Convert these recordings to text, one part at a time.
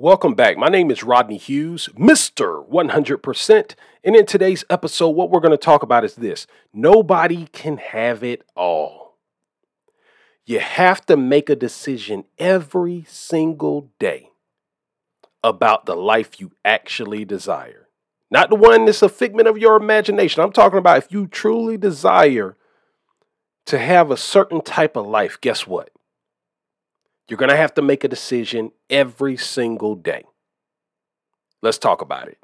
Welcome back. My name is Rodney Hughes, Mr. 100%. And in today's episode, what we're going to talk about is this nobody can have it all. You have to make a decision every single day about the life you actually desire. Not the one that's a figment of your imagination. I'm talking about if you truly desire to have a certain type of life, guess what? You're going to have to make a decision every single day. Let's talk about it.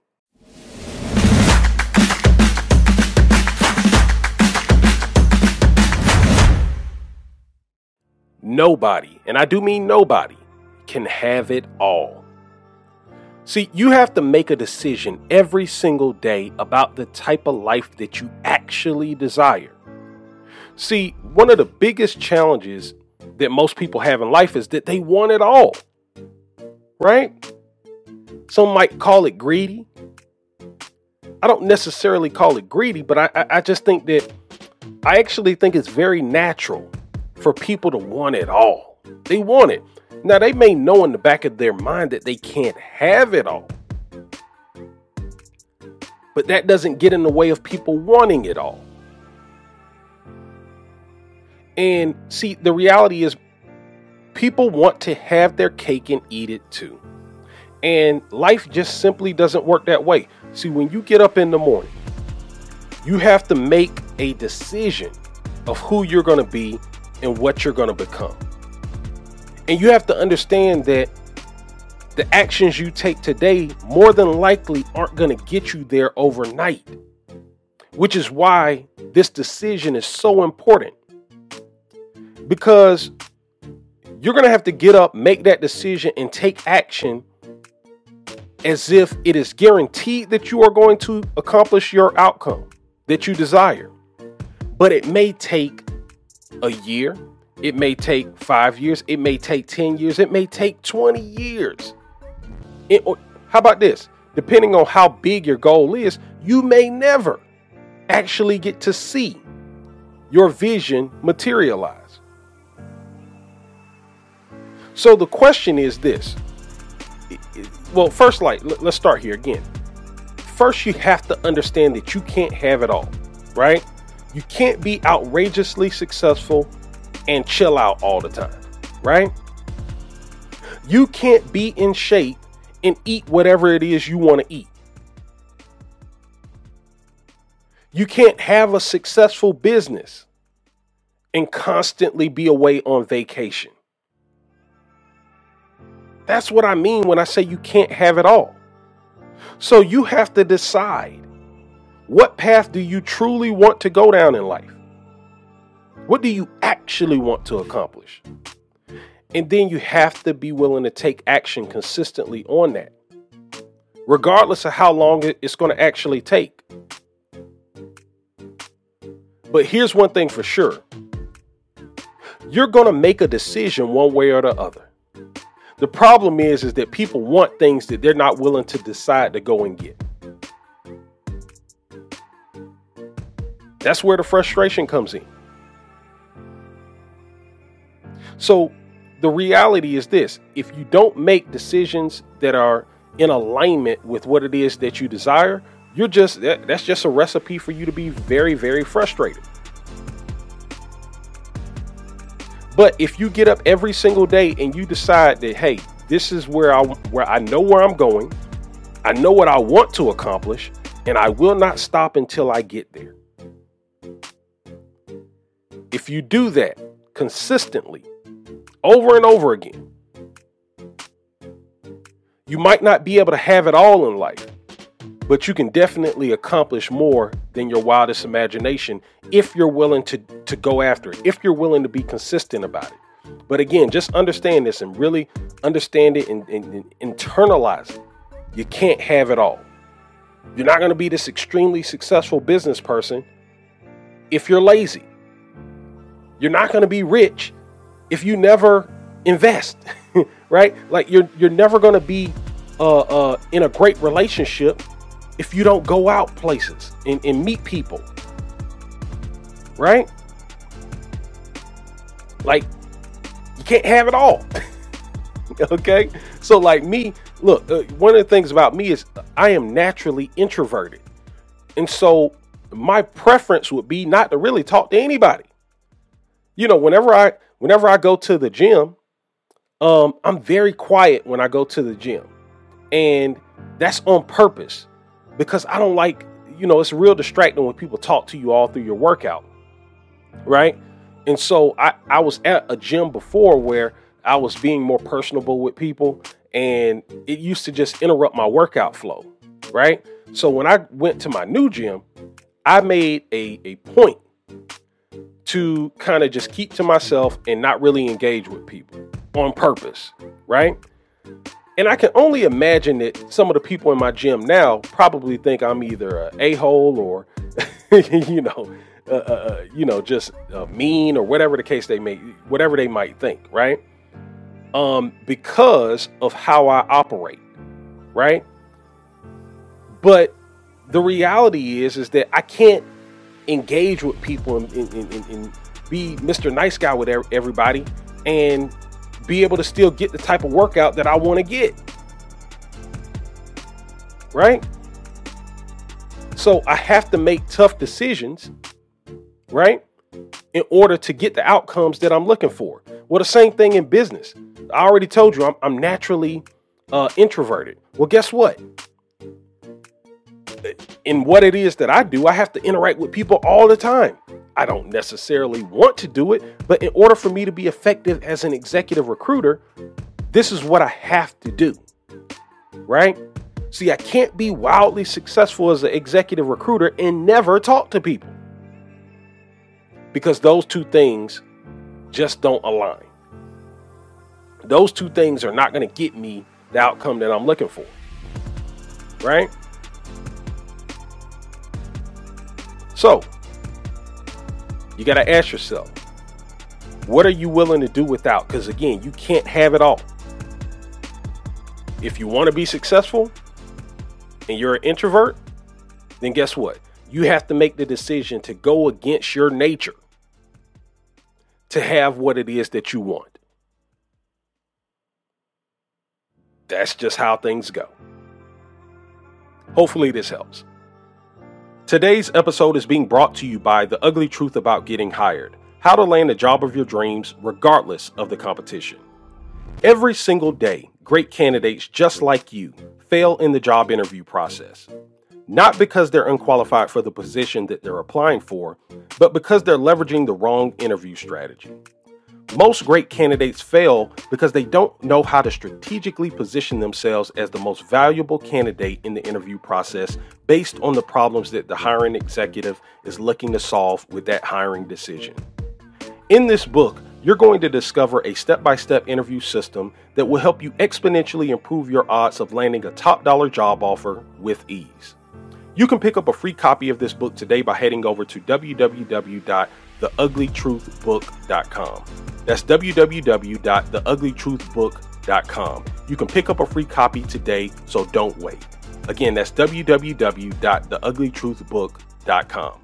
Nobody, and I do mean nobody, can have it all. See, you have to make a decision every single day about the type of life that you actually desire. See, one of the biggest challenges that most people have in life is that they want it all. Right? Some might call it greedy. I don't necessarily call it greedy, but I, I just think that I actually think it's very natural for people to want it all. They want it. Now, they may know in the back of their mind that they can't have it all. But that doesn't get in the way of people wanting it all. And see, the reality is, people want to have their cake and eat it too. And life just simply doesn't work that way. See, when you get up in the morning, you have to make a decision of who you're going to be and what you're going to become. And you have to understand that the actions you take today more than likely aren't going to get you there overnight, which is why this decision is so important because you're going to have to get up, make that decision, and take action as if it is guaranteed that you are going to accomplish your outcome that you desire. But it may take a year, it may take five years, it may take 10 years, it may take 20 years. It, how about this? Depending on how big your goal is, you may never actually get to see your vision materialize. So the question is this. Well, first, like, let's start here again. First, you have to understand that you can't have it all, right? You can't be outrageously successful and chill out all the time, right? You can't be in shape and eat whatever it is you want to eat. You can't have a successful business and constantly be away on vacation. That's what I mean when I say you can't have it all. So you have to decide what path do you truly want to go down in life? What do you actually want to accomplish? And then you have to be willing to take action consistently on that, regardless of how long it's going to actually take. But here's one thing for sure you're going to make a decision one way or the other. The problem is, is that people want things that they're not willing to decide to go and get. That's where the frustration comes in. So the reality is this if you don't make decisions that are in alignment with what it is that you desire, you're just that's just a recipe for you to be very, very frustrated. But if you get up every single day and you decide that, hey, this is where I where I know where I'm going, I know what I want to accomplish, and I will not stop until I get there. If you do that consistently, over and over again, you might not be able to have it all in life, but you can definitely accomplish more than your wildest imagination if you're willing to, to go after it, if you're willing to be consistent about it. But again, just understand this and really understand it and, and, and internalize it. You can't have it all. You're not going to be this extremely successful business person if you're lazy. You're not going to be rich if you never invest, right? Like you're you're never going to be uh, uh, in a great relationship if you don't go out places and, and meet people, right? Like you can't have it all. okay? so like me, look, uh, one of the things about me is I am naturally introverted. And so my preference would be not to really talk to anybody. You know, whenever I whenever I go to the gym, um, I'm very quiet when I go to the gym. And that's on purpose because I don't like, you know, it's real distracting when people talk to you all through your workout. Right. And so I, I was at a gym before where I was being more personable with people and it used to just interrupt my workout flow. Right. So when I went to my new gym, I made a, a point to kind of just keep to myself and not really engage with people on purpose, right? And I can only imagine that some of the people in my gym now probably think I'm either a a-hole or, you know, uh, uh, uh, you know, just uh, mean or whatever the case they may, whatever they might think, right? Um, because of how I operate, right? But the reality is, is that I can't engage with people and, and, and, and be Mr. Nice Guy with everybody and be able to still get the type of workout that I want to get. Right? So I have to make tough decisions, right? In order to get the outcomes that I'm looking for. Well, the same thing in business. I already told you I'm, I'm naturally uh, introverted. Well, guess what? in what it is that I do, I have to interact with people all the time. I don't necessarily want to do it, but in order for me to be effective as an executive recruiter, this is what I have to do. Right? See, I can't be wildly successful as an executive recruiter and never talk to people because those two things just don't align. Those two things are not going to get me the outcome that I'm looking for. Right? So, you got to ask yourself, what are you willing to do without? Because again, you can't have it all. If you want to be successful and you're an introvert, then guess what? You have to make the decision to go against your nature to have what it is that you want. That's just how things go. Hopefully, this helps. Today's episode is being brought to you by The Ugly Truth About Getting Hired How to Land the Job of Your Dreams, regardless of the competition. Every single day, great candidates just like you fail in the job interview process. Not because they're unqualified for the position that they're applying for, but because they're leveraging the wrong interview strategy. Most great candidates fail because they don't know how to strategically position themselves as the most valuable candidate in the interview process based on the problems that the hiring executive is looking to solve with that hiring decision. In this book, you're going to discover a step by step interview system that will help you exponentially improve your odds of landing a top dollar job offer with ease. You can pick up a free copy of this book today by heading over to www.theuglytruthbook.com. That's www.theuglytruthbook.com. You can pick up a free copy today, so don't wait. Again, that's www.theuglytruthbook.com.